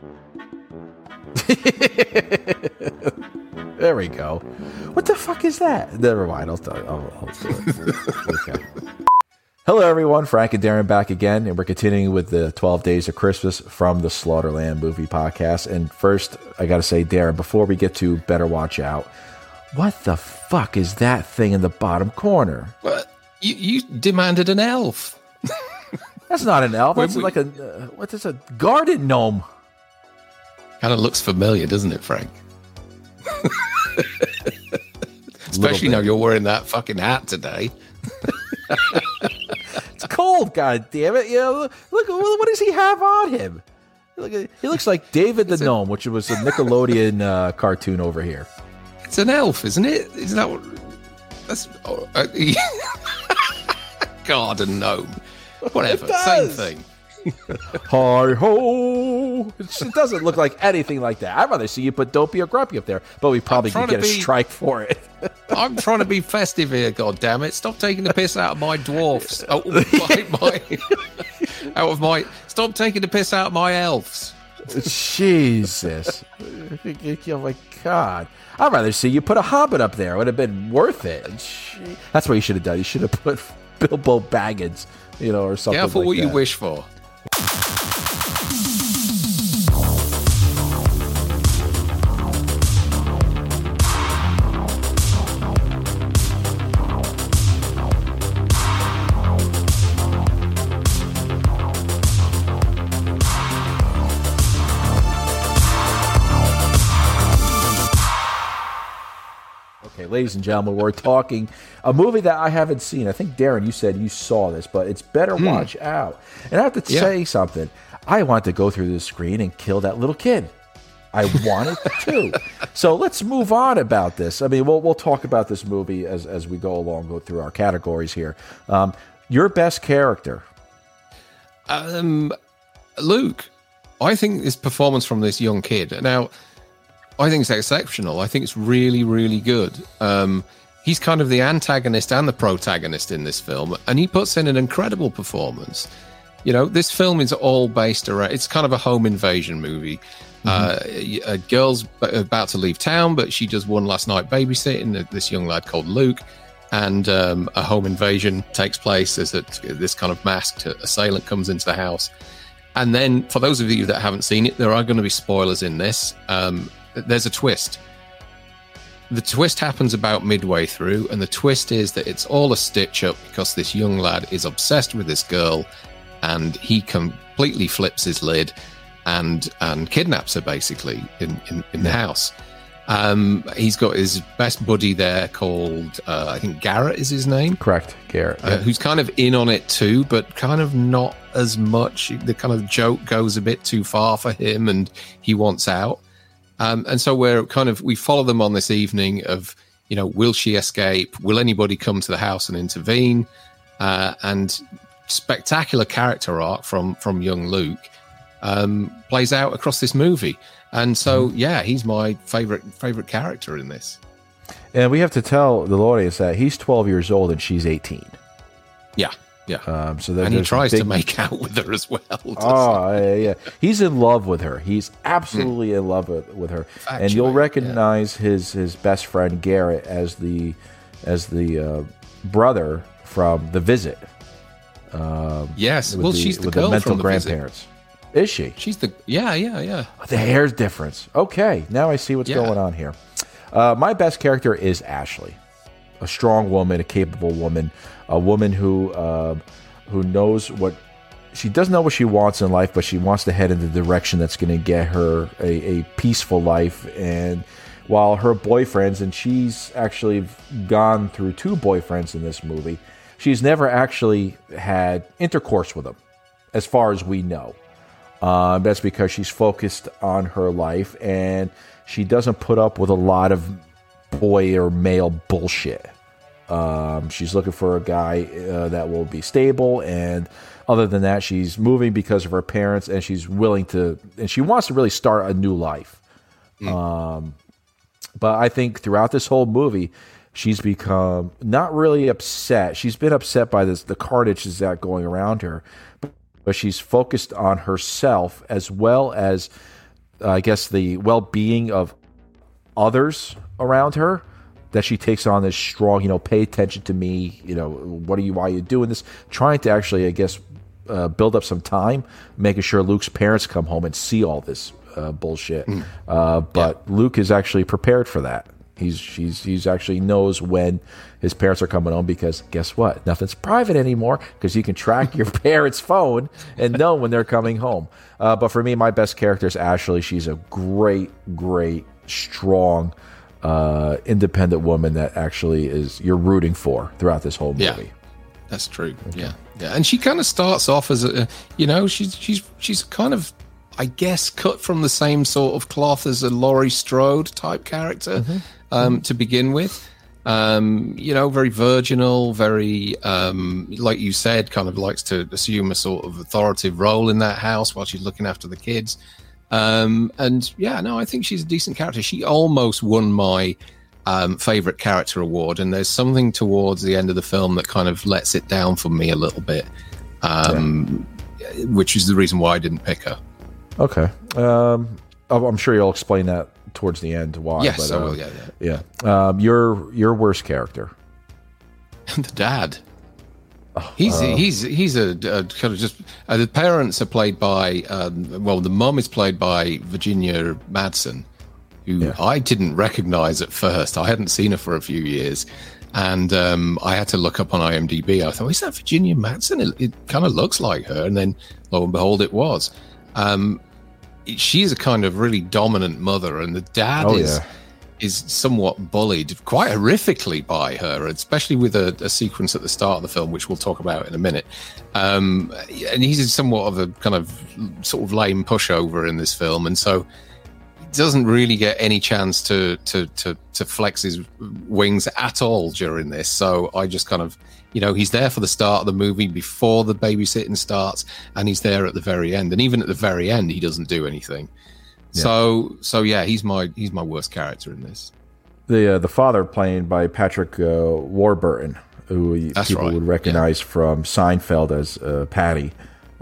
there we go. What the fuck is that? Never mind. I'll tell you. I'll, I'll do it. okay. Hello, everyone. Frank and Darren back again, and we're continuing with the 12 Days of Christmas from the Slaughtered Lamb Movie Podcast. And first, I got to say, Darren, before we get to Better Watch Out, what the fuck is that thing in the bottom corner? What? You, you demanded an elf. That's not an elf. That's we- like a uh, what is a garden gnome? Kind of looks familiar, doesn't it, Frank? Especially now you're wearing that fucking hat today. It's cold. God damn it! You know, look, what does he have on him? He looks like David the gnome, which was a Nickelodeon uh, cartoon over here. It's an elf, isn't it? Isn't that what? That's oh, uh, garden gnome. Whatever, same thing. Hi ho! It doesn't look like anything like that. I'd rather see you put Dopey or Grumpy up there, but we probably could get a strike for it. I'm trying to be festive here, God damn it! Stop taking the piss out of my dwarfs. Oh, my, my, out of my. Stop taking the piss out of my elves. Jesus! oh my God! I'd rather see you put a Hobbit up there. It would have been worth it. That's what you should have done. You should have put Bilbo Baggins, you know, or something. Careful like what you wish for. Ladies and gentlemen, we're talking a movie that I haven't seen. I think Darren, you said you saw this, but it's better watch out. And I have to Hmm. Yeah. say something. I want to go through the screen and kill that little kid. I wanted to. So let's move on about this. I mean, we'll we'll talk about this movie as as we go along, go through our categories here. Um, your best character. Um, Luke, I think this performance from this young kid. Now, I think it's exceptional. I think it's really, really good. Um, he's kind of the antagonist and the protagonist in this film, and he puts in an incredible performance. You know, this film is all based around. It's kind of a home invasion movie. Uh, a girl's b- about to leave town, but she does one last night babysitting this young lad called Luke, and um, a home invasion takes place as a, this kind of masked assailant comes into the house. And then, for those of you that haven't seen it, there are going to be spoilers in this. Um, there's a twist. The twist happens about midway through, and the twist is that it's all a stitch up because this young lad is obsessed with this girl, and he completely flips his lid and and kidnaps her basically in in, in the house. Um, he's got his best buddy there called uh, I think Garrett is his name Correct, Garrett. uh, who's kind of in on it too, but kind of not as much. The kind of joke goes a bit too far for him, and he wants out. Um, and so we're kind of we follow them on this evening of you know will she escape? Will anybody come to the house and intervene? Uh, and spectacular character arc from from young Luke um, plays out across this movie. And so yeah, he's my favorite favorite character in this. and we have to tell the audience that he's 12 years old and she's 18. Yeah, yeah. Um, so and he tries to make out with her as well. Oh, yeah, yeah. He's in love with her. He's absolutely in love with, with her. and you'll recognize his his best friend Garrett as the as the uh, brother from The Visit. Yes. Well, the, she's the girl the mental from the Visit. grandparents. Is she? She's the yeah, yeah, yeah. The hair's difference. Okay, now I see what's Yeah. going on here. Uh, my best character is Ashley, a strong woman, a capable woman, a woman who uh, who knows what she doesn't know what she wants in life, but she wants to head in the direction that's going to get her a, a peaceful life. And while her boyfriends, and she's actually gone through two boyfriends in this movie, she's never actually had intercourse with them, as far as we know. Uh, that's because she's focused on her life and she doesn't put up with a lot of boy or male bullshit. Um, she's looking for a guy uh, that will be stable, and other than that, she's moving because of her parents, and she's willing to, and she wants to really start a new life. Um, but I think throughout this whole movie, she's become not really upset. She's been upset by this the carnage is that going around her, but she's focused on herself as well as I guess, the well being of others around her that she takes on this strong, you know, pay attention to me, you know, what are you, why are you doing this? Trying to actually, I guess, uh, build up some time, making sure Luke's parents come home and see all this uh, bullshit. Mm. Uh, but yeah. Luke is actually prepared for that. He's he's he's actually knows when his parents are coming home because guess what? Nothing's private anymore because you can track your parents' phone and know when they're coming home. Uh, but for me, my best character is Ashley. She's a great, great, strong, uh, independent woman that actually is you're rooting for throughout this whole movie. Yeah, that's true. Okay. Yeah, yeah, and she kind of starts off as a, you know, she's she's she's kind of I guess, cut from the same sort of cloth as a Laurie Strode type character mm-hmm. Um, mm-hmm. to begin with. Um, you know, very virginal, very, um, like you said, kind of likes to assume a sort of authoritative role in that house while she's looking after the kids. Um, and yeah, no, I think she's a decent character. She almost won my um, favorite character award, and there's something towards the end of the film that kind of lets it down for me a little bit, um, yeah. which is the reason why I didn't pick her. Okay. Um, I'm sure you'll explain that towards the end why. Yes, but, uh, I will. Yeah, yeah. yeah. Um, your your worst character. the dad. He's uh, he's he's a, a, kind of just uh, the parents are played by um, well the mom is played by Virginia Madsen, who yeah. I didn't recognize at first. I hadn't seen her for a few years, and um, I had to look up on IMDb. I thought, is that Virginia Madsen? It, it kind of looks like her, and then lo and behold, it was. Um, she's a kind of really dominant mother, and the dad oh, is yeah. Is somewhat bullied quite horrifically by her, especially with a, a, sequence at the start of the film, which we'll talk about in a minute. Um, and he's somewhat of a kind of sort of lame pushover in this film, and so he doesn't really get any chance to to to to flex his wings at all during this. So I just kind of, you know, he's there for the start of the movie before the babysitting starts, and he's there at the very end. And even at the very end, he doesn't do anything. Yeah. So so yeah, he's my he's my worst character in this. The uh, the father played by Patrick uh, Warburton, who That's people right. would recognize yeah. from Seinfeld as uh, Puddy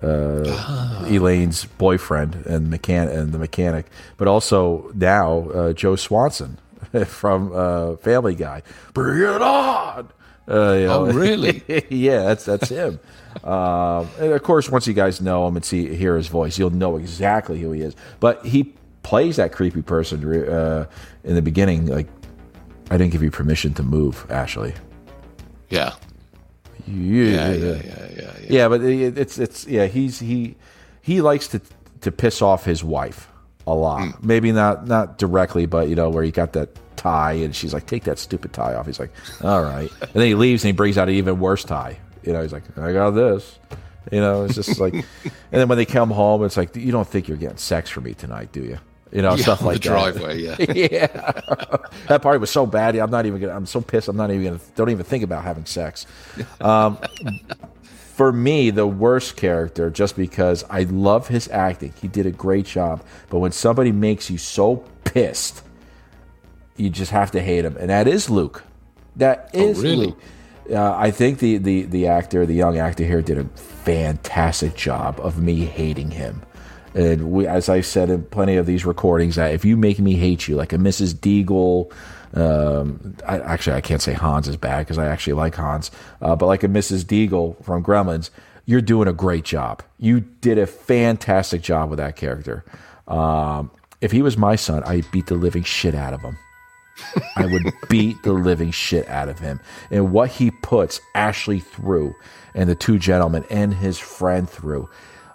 uh, ah. Elaine's boyfriend and mechan- and the mechanic, but also now uh, Joe Swanson from uh, Family Guy. Bring it on! Uh, you know, oh, really? yeah, that's that's him. Um, and of course, once you guys know him and see hear his voice, you'll know exactly who he is. But he plays that creepy person uh, in the beginning. Like, I didn't give you permission to move, Ashley. Yeah, yeah, yeah, yeah, yeah, yeah. Yeah, but it's it's yeah. He's he he likes to to piss off his wife a lot. Mm. Maybe not not directly, but you know where he got that tie and she's like, "Take that stupid tie off." He's like, "All right," and then he leaves and he brings out an even worse tie. You know, he's like, "I got this." You know, it's just like, and then when they come home, it's like, "You don't think you're getting sex for me tonight, do you?" You know, yeah, stuff like the that. driveway. Yeah, yeah. that party was so bad. I'm not even. Gonna, I'm so pissed. I'm not even gonna. Don't even think about having sex. Um, for me, the worst character, just because I love his acting. He did a great job. But when somebody makes you so pissed, you just have to hate him, and that is Luke. That oh, oh, really? Luke. Uh, I think the, the the actor, the young actor here, did a fantastic job of me hating him. And we, as I said in plenty of these recordings, if you make me hate you, like a Mrs. Deagle, um, I, actually I can't say Hans is bad because I actually like Hans, uh, but like a Mrs. Deagle from Gremlins, you're doing a great job. You did a fantastic job with that character. Um, if he was my son, I'd beat the living shit out of him. I would beat the living shit out of him. And what he puts Ashley through, and the two gentlemen and his friend through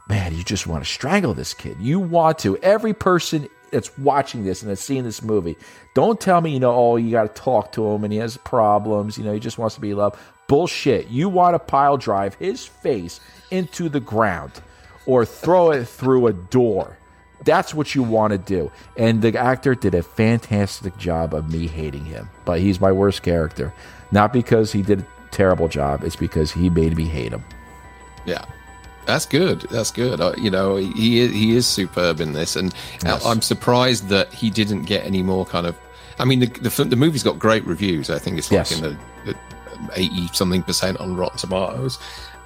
man, you just want to strangle this kid. You want to. Every person that's watching this and that's seeing this movie, don't tell me, you know, oh, you got to talk to him and he has problems. You know, he just wants to be loved. Bullshit. You want to pile drive his face into the ground or throw it through a door. That's what you want to do. And the actor did a fantastic job of me hating him. But he's my worst character. Not because he did a terrible job, it's because he made me hate him. Yeah. That's good. That's good. Uh, you know, he is, he is superb in this, and yes. I'm surprised that he didn't get any more kind of. I mean, the the, the movie's got great reviews. I think it's like yes. in the, the eighty something percent on Rotten Tomatoes,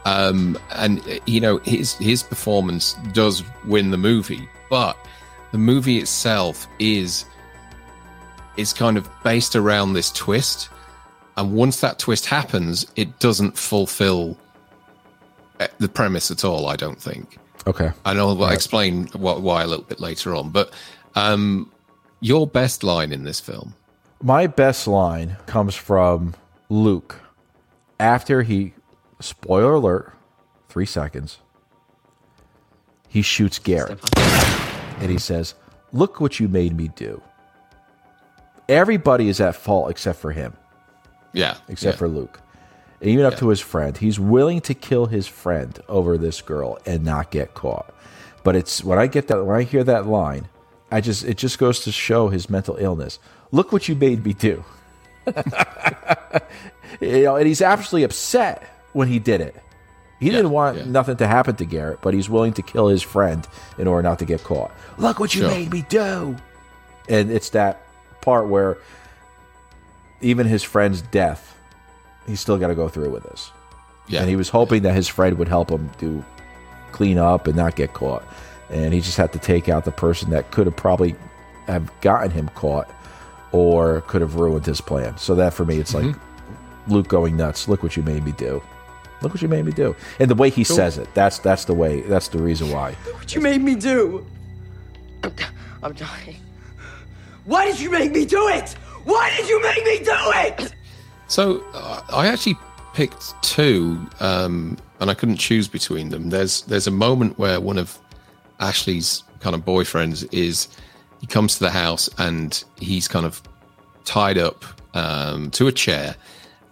um, and you know his his performance does win the movie. But the movie itself is is kind of based around this twist, and once that twist happens, it doesn't fulfill uh, the premise at all. I don't think. Okay. And I'll explain what, why a little bit later on, but um, your best line in this film. My best line comes from Luke after he, spoiler alert, three seconds, he shoots Garrett. And he says, Look what you made me do. Everybody is at fault except for him, Yeah, except yeah. for Luke. Even up to his friend. He's willing to kill his friend over this girl and not get caught. But it's when I get that when I hear that line, I just it just goes to show his mental illness. Look what you made me do. you know, and he's absolutely upset when he did it. He didn't want yeah. nothing to happen to Garrett, but he's willing to kill his friend in order not to get caught. Look what you Sure. made me do. And it's that part where even his friend's death, he's still got to go through with this. yeah. And he was hoping that his friend would help him do clean up and not get caught. And he just had to take out the person that could have probably have gotten him caught or could have ruined his plan. So that for me, it's like mm-hmm. Luke going nuts. Look what you made me do. Look what you made me do. And the way he says it, that's that's the way. That's the reason why. What you made me do? I'm, I'm dying. Why did you make me do it? Why did you make me do it? So uh, I actually picked two, um, and I couldn't choose between them. There's there's a moment where one of Ashley's kind of boyfriends is he comes to the house and he's kind of tied up um, to a chair,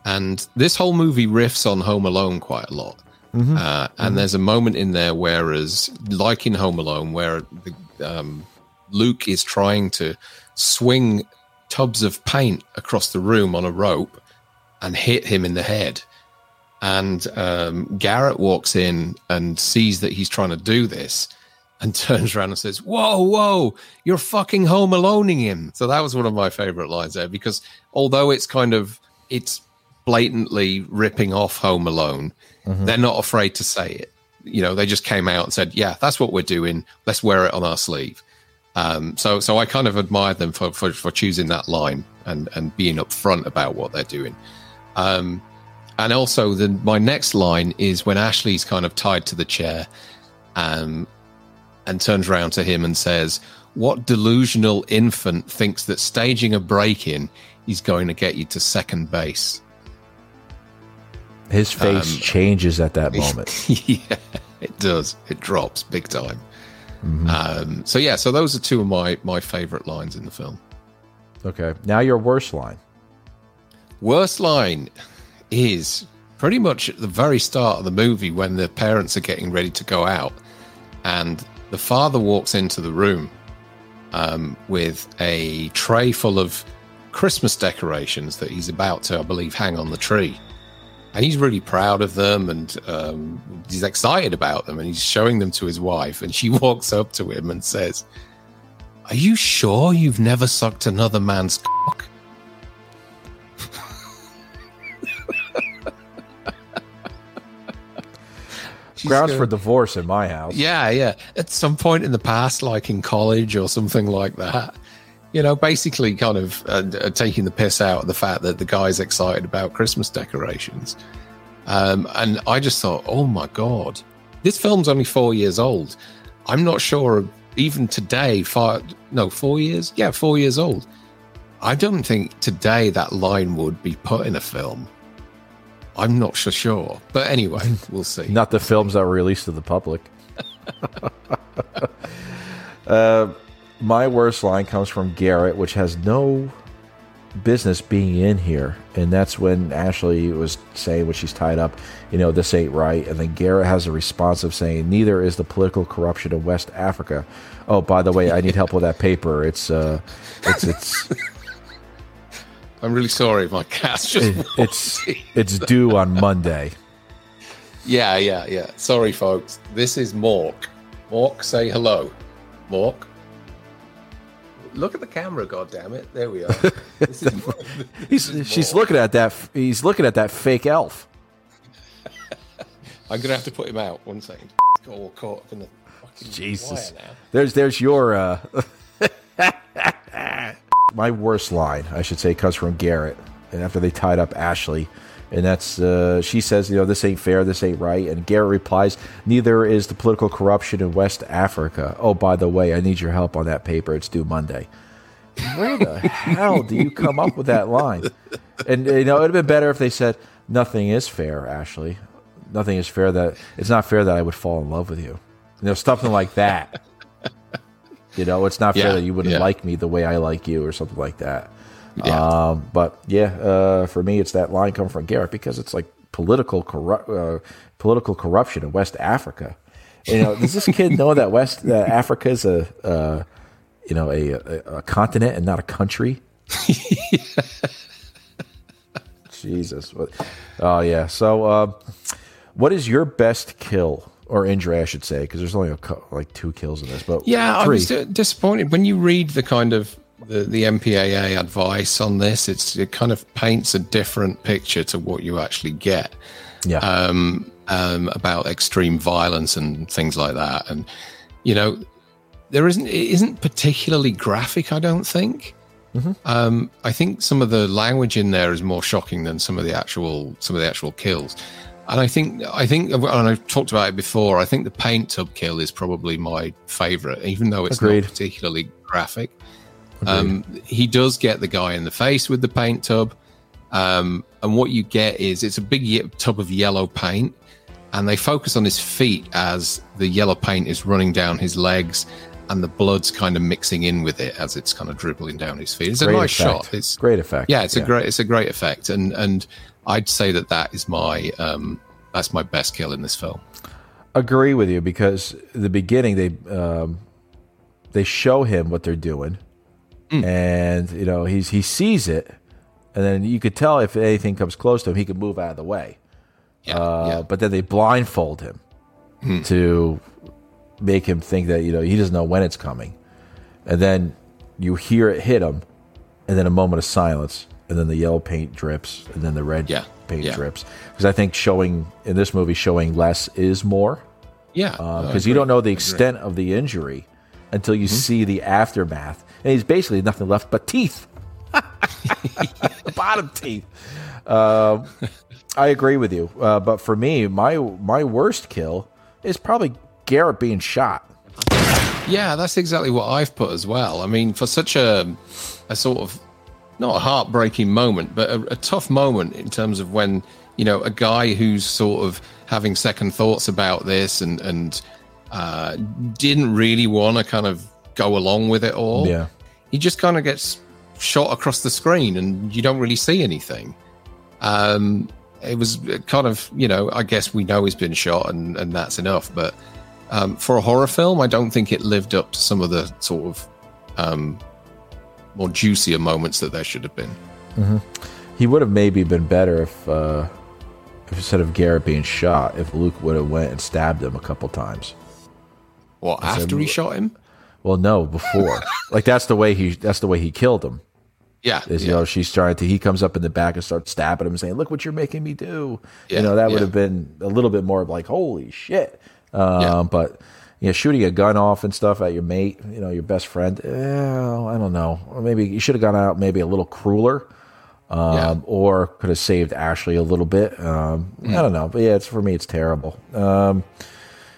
and this whole movie riffs on Home Alone quite a lot. Uh, and there's a moment in there, whereas like in Home Alone, where the, um, Luke is trying to swing tubs of paint across the room on a rope and hit him in the head. And um, Garrett walks in and sees that he's trying to do this and turns around and says, Whoa, whoa, you're fucking home aloneing him. So that was one of my favorite lines there because although it's kind of, it's blatantly ripping off Home Alone, they're not afraid to say it. You know, they just came out and said, Yeah, that's what we're doing. Let's wear it on our sleeve. Um, so, so I kind of admired them for, for, for choosing that line and, and being upfront about what they're doing. Um, and also, the, my next line is when Ashley's kind of tied to the chair, um, and turns around to him and says, "What delusional infant thinks that staging a break-in is going to get you to second base?" His face Um, changes at that moment. yeah, it does. It drops big time. Um, so yeah, so those are two of my my favorite lines in the film. Okay. Now your worst line. Worst line is pretty much at the very start of the movie when the parents are getting ready to go out, and the father walks into the room um, with a tray full of Christmas decorations that he's about to, I believe, hang on the tree. And he's really proud of them and um, he's excited about them and he's showing them to his wife. And she walks up to him and says, Are you sure you've never sucked another man's cock? Grounds going- for divorce in my house. yeah, yeah. At some point in the past, like in college or something like that, you know, basically kind of uh, uh, taking the piss out of the fact that the guy's excited about Christmas decorations. Um, and I just thought, oh my God, this film's only four years old. I'm not sure, even today, five, no, four years? Yeah, four years old. I don't think today that line would be put in a film. I'm not so sure. But anyway, we'll see. Not the films that were released to the public. uh, my worst line comes from Garrett, which has no business being in here. And that's when Ashley was saying when she's tied up, you know, this ain't right. And then Garrett has a response of saying, neither is the political corruption of West Africa. Oh, by the way, I need help with that paper. It's, uh, it's, it's, I'm really sorry, my cat's just. it's, it's due on Monday. yeah, yeah, yeah. Sorry, folks. This is Mork. Mork, say hello. Mork. Look at the camera, God damn it! There we are. This is, He's, this is she's looking at that. He's looking at that fake elf. I'm gonna have to put him out. One second. Got all caught up in the fucking Jesus. There's there's your uh my worst line, I should say, comes from Garrett. And after they tied up Ashley, and that's uh, she says, you know, this ain't fair, this ain't right. And Garrett replies, neither is the political corruption in West Africa. Oh, by the way, I need your help on that paper. It's due Monday. Where the hell do you come up with that line? And you know, it'd have been better if they said, "Nothing is fair, Ashley. Nothing is fair. That it's not fair that I would fall in love with you." You know, something like that. You know, it's not fair Yeah, that you wouldn't yeah. like me the way I like you, or something like that. Yeah. Um, but yeah, uh, for me, it's that line coming from Garrett because it's like political corru- uh, political corruption in West Africa. You know, does this kid know that West that Africa is a uh, you know a, a, a continent and not a country? Jesus. Oh yeah. So, uh, what is your best kill or injury? I should say because there's only a, like two kills in this, but Yeah, I three. was uh, disappointed when you read the kind of the, the MPAA advice on this. It's it kind of paints a different picture to what you actually get yeah, um, um, about extreme violence and things like that. And you know, there isn't it isn't particularly graphic. I don't think. Um, I think some of the language in there is more shocking than some of the actual some of the actual kills. And I think I think and I've talked about it before. I think the paint tub kill is probably my favorite, even though it's Agreed. not particularly graphic. Um, he does get the guy in the face with the paint tub, um, and what you get is it's a big ye- tub of yellow paint, and they focus on his feet as the yellow paint is running down his legs, and the blood's kind of mixing in with it as it's kind of dribbling down his feet. It's a nice effect. shot. It's great effect. yeah, it's a great it's a great effect, and and I'd say that that is my um, that's my best kill in this film. agree with you because the beginning they um, they show him what they're doing, Mm. and you know he's he sees it, and then you could tell if anything comes close to him, he can move out of the way. Yeah, Uh, yeah. But then they blindfold him Hmm. to make him think that you know he doesn't know when it's coming, and then you hear it hit him, and then a moment of silence, and then the yellow paint drips, and then the red Yeah, paint yeah. drips. Because I think showing in this movie showing less is more Yeah, because you don't know the extent of the injury until you see the aftermath, and he's basically nothing left but teeth, the bottom teeth. Um I agree with you, uh, but for me, my my worst kill is probably Garrett being shot. Yeah, that's exactly what I've put as well. I mean, for such a a sort of not a heartbreaking moment, but a, a tough moment in terms of when you know a guy who's sort of having second thoughts about this and and uh, didn't really want to kind of go along with it all. Yeah. he just kind of gets shot across the screen, and you don't really see anything. Um, it was kind of you know I guess we know he's been shot, and and that's enough, but um, for a horror film, I don't think it lived up to some of the sort of um, more juicier moments that there should have been. He would have maybe been better if, uh, if instead of Garrett being shot, if Luke would have went and stabbed him a couple times. What after he shot him? Well, no, before. like that's the way he that's the way he killed him. Yeah, is yeah. you know she's trying to he comes up in the back and starts stabbing him and saying look what you're making me do Yeah, you know that would have been a little bit more of like holy shit um, Yeah. but you know shooting a gun off and stuff at your mate you know your best friend eh, i don't know or maybe you should have gone out maybe a little crueler um, Yeah. or could have saved ashley a little bit um, i don't know but yeah it's for me it's terrible um,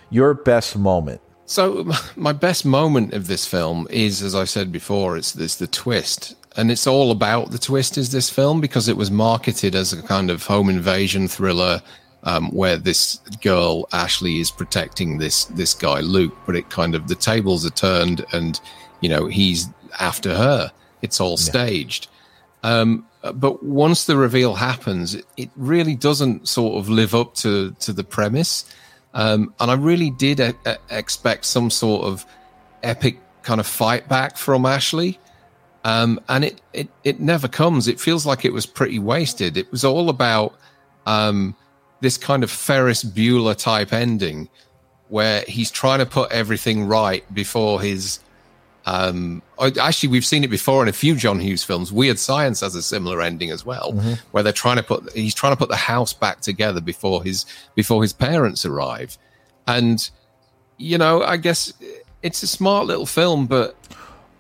your best moment So my best moment of this film is, as I said before, it's this the twist, and it's all about the twist. Is this film because it was marketed as a kind of home invasion thriller, um, where this girl Ashley is protecting this this guy Luke, but it kind of the tables are turned, and you know he's after her. It's all staged. Um, but once the reveal happens, it really doesn't sort of live up to to the premise. Um, and I really did e- e- expect some sort of epic kind of fight back from Ashley. Um, and it, it, it never comes. It feels like it was pretty wasted. It was all about um, this kind of Ferris Bueller type ending where he's trying to put everything right before his. Um, actually, we've seen it before in a few John Hughes films. Weird Science has a similar ending as well, where they're trying to put he's trying to put the house back together before his before his parents arrive, and you know, I guess it's a smart little film, but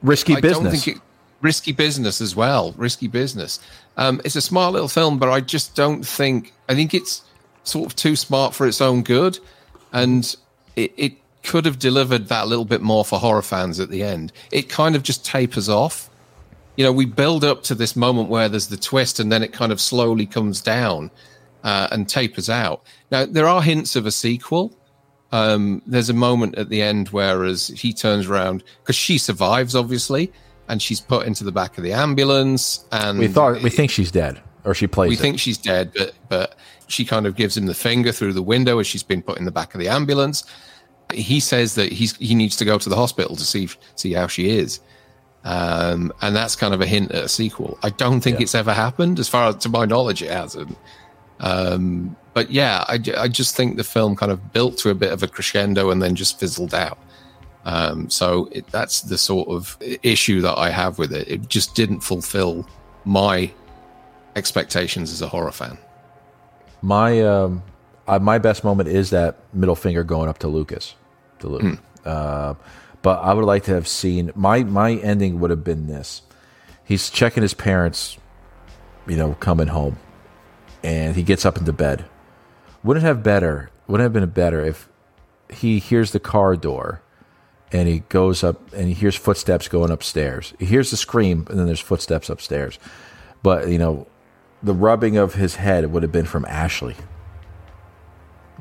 Risky I business. don't think it, risky business as well. Risky business. Um, it's a smart little film, but I just don't think. I think it's sort of too smart for its own good, and it, it could have delivered that a little bit more for horror fans at the end. It kind of just tapers off. You know, we build up to this moment where there's the twist, and then it kind of slowly comes down uh, and tapers out. Now, there are hints of a sequel. Um, there's a moment at the end where as he turns around because she survives, obviously, and she's put into the back of the ambulance. And we thought we think she's dead, or she plays. we it. think she's dead, but but she kind of gives him the finger through the window as she's been put in the back of the ambulance. He says that he's he needs to go to the hospital to see see how she is, um, and that's kind of a hint at a sequel. I don't think Yeah. it's ever happened, as far as to my knowledge, it hasn't. Um, but yeah, I, I just think the film kind of built to a bit of a crescendo and then just fizzled out. Um, so it, that's the sort of issue that I have with it. It just didn't fulfill my expectations as a horror fan. My um, uh, my best moment is that middle finger going up to Lucas, to Luke. Hmm. Uh, but I would like to have seen my my ending would have been this: he's checking his parents, you know, coming home, and he gets up into bed. Wouldn't have better? Wouldn't have been better if he hears the car door, and he goes up and he hears footsteps going upstairs. He hears the scream, and then there's footsteps upstairs. But you know, the rubbing of his head would have been from Ashley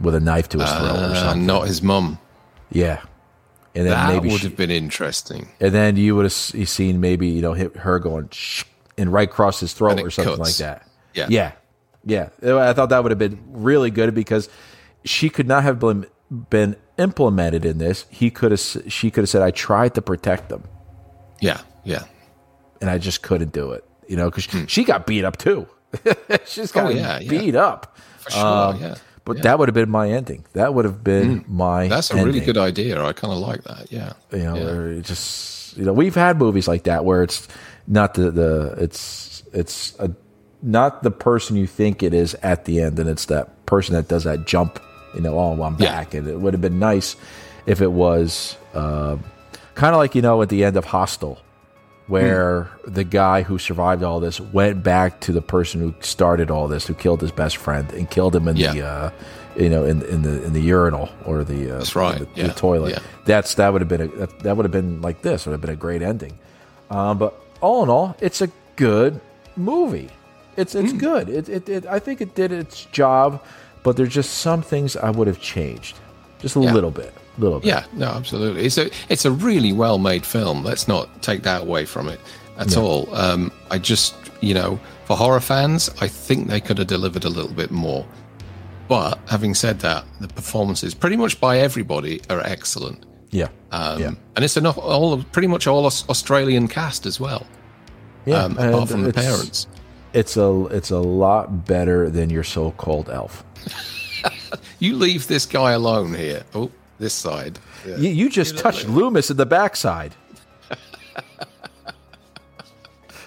with a knife to his throat or Uh, something. not his mum. Yeah, and then That maybe would she- have been interesting. and then you would have seen maybe you know hit her going Shh, and right across his throat or something cuts. like that. Yeah. yeah, yeah. I thought that would have been really good because she could not have been been implemented in this. He could have she could have said, "I tried to protect them, Yeah, yeah. and I just couldn't do it." You know, because she got beat up too. She's got. Oh, yeah, yeah. beat up. For sure, Um, yeah. But that would have been my ending. That would have been my. That's a really good idea. I kind of like that. Yeah. you know, Yeah. just you know, we've had movies like that where it's not the the it's it's a not the person you think it is at the end, and it's that person that does that jump. You know, oh, I'm Yeah. back, and it would have been nice if it was uh, kind of like you know at the end of Hostel, where the guy who survived all this went back to the person who started all this, who killed his best friend and killed him in the uh, you know in in the in the urinal or the uh, That's right, the, yeah, the toilet. yeah. That's that would have been a that, that would have been like this would have been a great ending. Um, but all in all, it's a good movie. It's it's Hmm. good. It, it it I think it did its job, but there's just some things I would have changed, just a Yeah. little bit, little bit. Yeah, no, absolutely. It's a it's a really well made film. Let's not take that away from it at all. Um, I just you know, for horror fans, I think they could have delivered a little bit more. But having said that, the performances, pretty much by everybody, are excellent. yeah, Um, yeah. And it's enough, all pretty much all Australian cast as well, yeah. um, apart from the parents. It's a it's a lot better than your so-called elf. You leave this guy alone here. Oh, this side. Yeah. You, you just touched Loomis in the backside.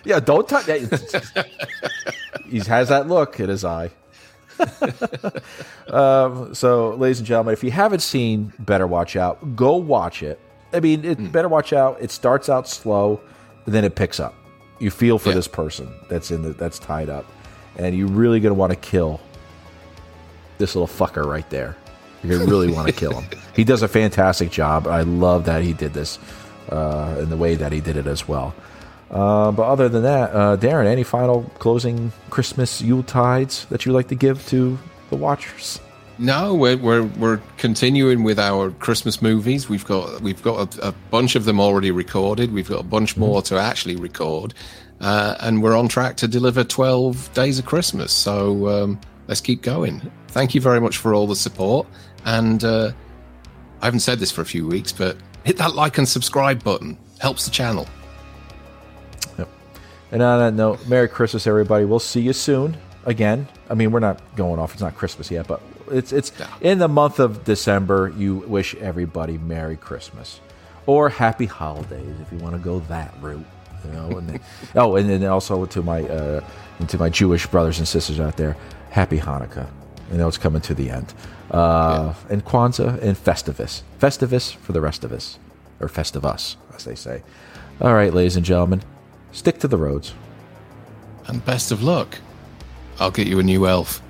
yeah, don't touch that. he has that look in his eye. um, so, ladies and gentlemen, if you haven't seen Better Watch Out, go watch it. I mean, it, Hmm. Better Watch Out. It starts out slow, and then it picks up. You feel for Yeah. this person that's in the, that's tied up, and you're really gonna want to kill this little fucker right there. You really want to kill him. He does a fantastic job. I love that he did this uh, in the way that he did it as well. Uh, but other than that, uh, Darren, any final closing Christmas Yule tides that you'd like to give to the watchers? No, we're, we're we're continuing with our Christmas movies. We've got we've got a, a bunch of them already recorded. We've got a bunch more to actually record, uh, and we're on track to deliver twelve days of Christmas. So um, let's keep going. Thank you very much for all the support, and uh, I haven't said this for a few weeks, but hit that like and subscribe button. Helps the channel. And on that note, Merry Christmas, everybody. We'll see you soon again. I mean, we're not going off. It's not Christmas yet, but it's it's in the month of December. You wish everybody Merry Christmas or Happy Holidays if you want to go that route. You know, and then, oh, and then also to my uh, and to my Jewish brothers and sisters out there, Happy Hanukkah. You know, it's coming to the end. Uh, And Kwanzaa and Festivus. Festivus for the rest of us, or Festivus, as they say. All right, ladies and gentlemen, stick to the roads. And best of luck. I'll get you a new elf.